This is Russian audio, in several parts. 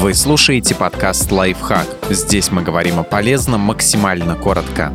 Вы слушаете подкаст «Лайфхак». Здесь мы говорим о полезном максимально коротко.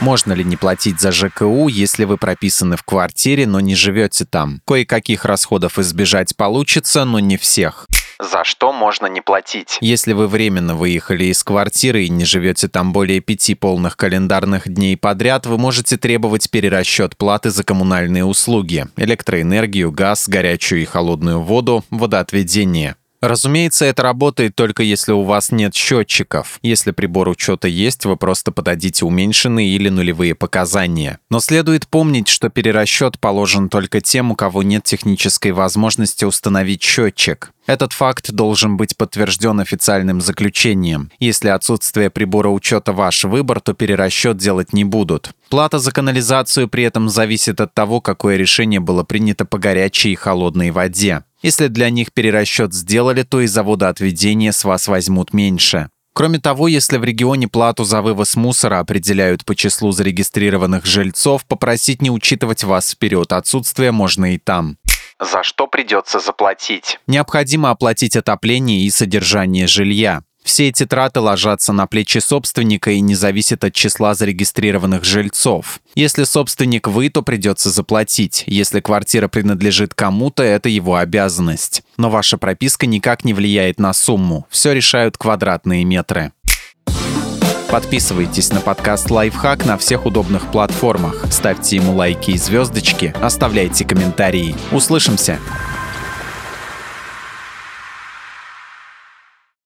Можно ли не платить за ЖКУ, если вы прописаны в квартире, но не живете там? Кое-каких расходов избежать получится, но не всех. За что можно не платить? Если вы временно выехали из квартиры и не живете там более пяти полных календарных дней подряд, вы можете требовать перерасчет платы за коммунальные услуги, электроэнергию, газ, горячую и холодную воду, водоотведение. Разумеется, это работает только если у вас нет счетчиков. Если прибор учета есть, вы просто подадите уменьшенные или нулевые показания. Но следует помнить, что перерасчет положен только тем, у кого нет технической возможности установить счетчик. Этот факт должен быть подтвержден официальным заключением. Если отсутствие прибора учета ваш выбор, то перерасчет делать не будут. Плата за канализацию при этом зависит от того, какое решение было принято по горячей и холодной воде. Если для них перерасчет сделали, то из завода отведения с вас возьмут меньше. Кроме того, если в регионе плату за вывоз мусора определяют по числу зарегистрированных жильцов, попросить не учитывать вас в период отсутствия можно и там. За что придется заплатить? Необходимо оплатить отопление и содержание жилья. Все эти траты ложатся на плечи собственника и не зависят от числа зарегистрированных жильцов. Если собственник вы, то придется заплатить. Если квартира принадлежит кому-то, это его обязанность. Но ваша прописка никак не влияет на сумму. Все решают квадратные метры. Подписывайтесь на подкаст «Лайфхак» на всех удобных платформах. Ставьте ему лайки и звездочки, оставляйте комментарии. Услышимся!